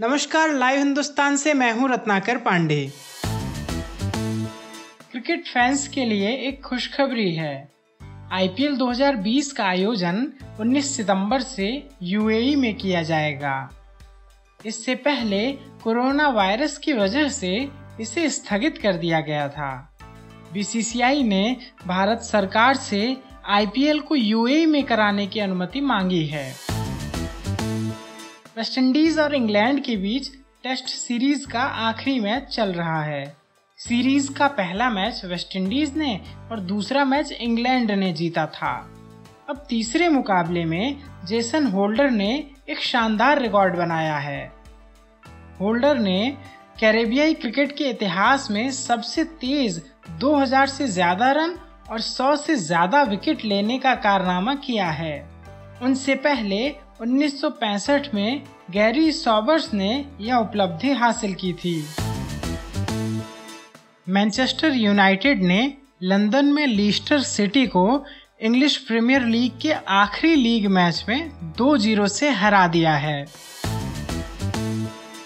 नमस्कार, लाइव हिंदुस्तान से मैं हूँ रत्नाकर पांडे। क्रिकेट फैंस के लिए एक खुशखबरी है। आईपीएल 2020 का आयोजन 19 सितंबर से यूएई में किया जाएगा। इससे पहले कोरोना वायरस की वजह से इसे स्थगित कर दिया गया था। बीसीसीआई ने भारत सरकार से आईपीएल को यूएई में कराने की अनुमति मांगी है। वेस्टइंडीज और इंग्लैंड के बीच टेस्ट सीरीज़ का आखिरी मैच चल रहा है। सीरीज़ का पहला मैच वेस्टइंडीज ने और दूसरा मैच इंग्लैंड ने जीता था। अब तीसरे मुकाबले में जेसन होल्डर ने एक शानदार रिकॉर्ड बनाया है। होल्डर ने कैरेबियाई क्रिकेट के इतिहास में सबसे तेज 2000 से ज़्यादा रन और 100 से ज़्यादा विकेट लेने का कारनामा किया है। उनसे पहले 1965 में गैरी सॉबर्स ने यह उपलब्धि हासिल की थी। मैनचेस्टर यूनाइटेड ने लंदन में लीस्टर सिटी को इंग्लिश प्रीमियर लीग के आखिरी लीग मैच में 2-0 से हरा दिया है।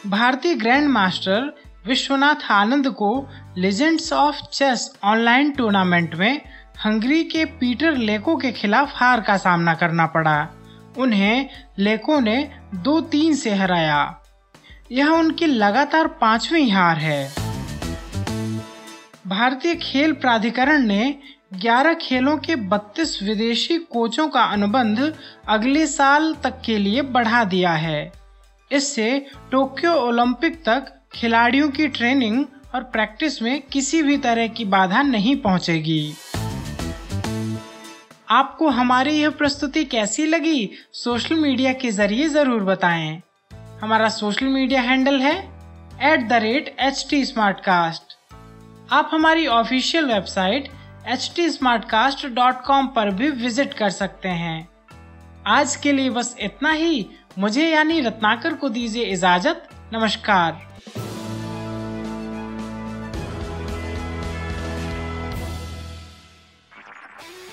भारतीय ग्रैंड मास्टर विश्वनाथ आनंद को legends of chess online tournament में हंगरी के पीटर लेको के खिलाफ हार का सामना करना पड़ा। उन्हें लेको ने दो तीन से हराया। यह उनकी लगातार पांचवी हार है। भारतीय खेल प्राधिकरण ने 11 खेलों के 32 विदेशी कोचों का अनुबंध अगले साल तक के लिए बढ़ा दिया है। इससे टोक्यो ओलंपिक तक खिलाड़ियों की ट्रेनिंग और प्रैक्टिस में किसी भी तरह की बाधा नहीं पहुंचेगी। आपको हमारी यह प्रस्तुति कैसी लगी सोशल मीडिया के ज़रिए ज़रूर बताएँ। हमारा सोशल मीडिया हैंडल है at the rate H T आप हमारी ऑफिशियल वेबसाइट एच टी पर भी विज़िट कर सकते हैं। आज के लिए बस इतना ही। मुझे यानी रत्नाकर को दीजिए इजाज़त। नमस्कार।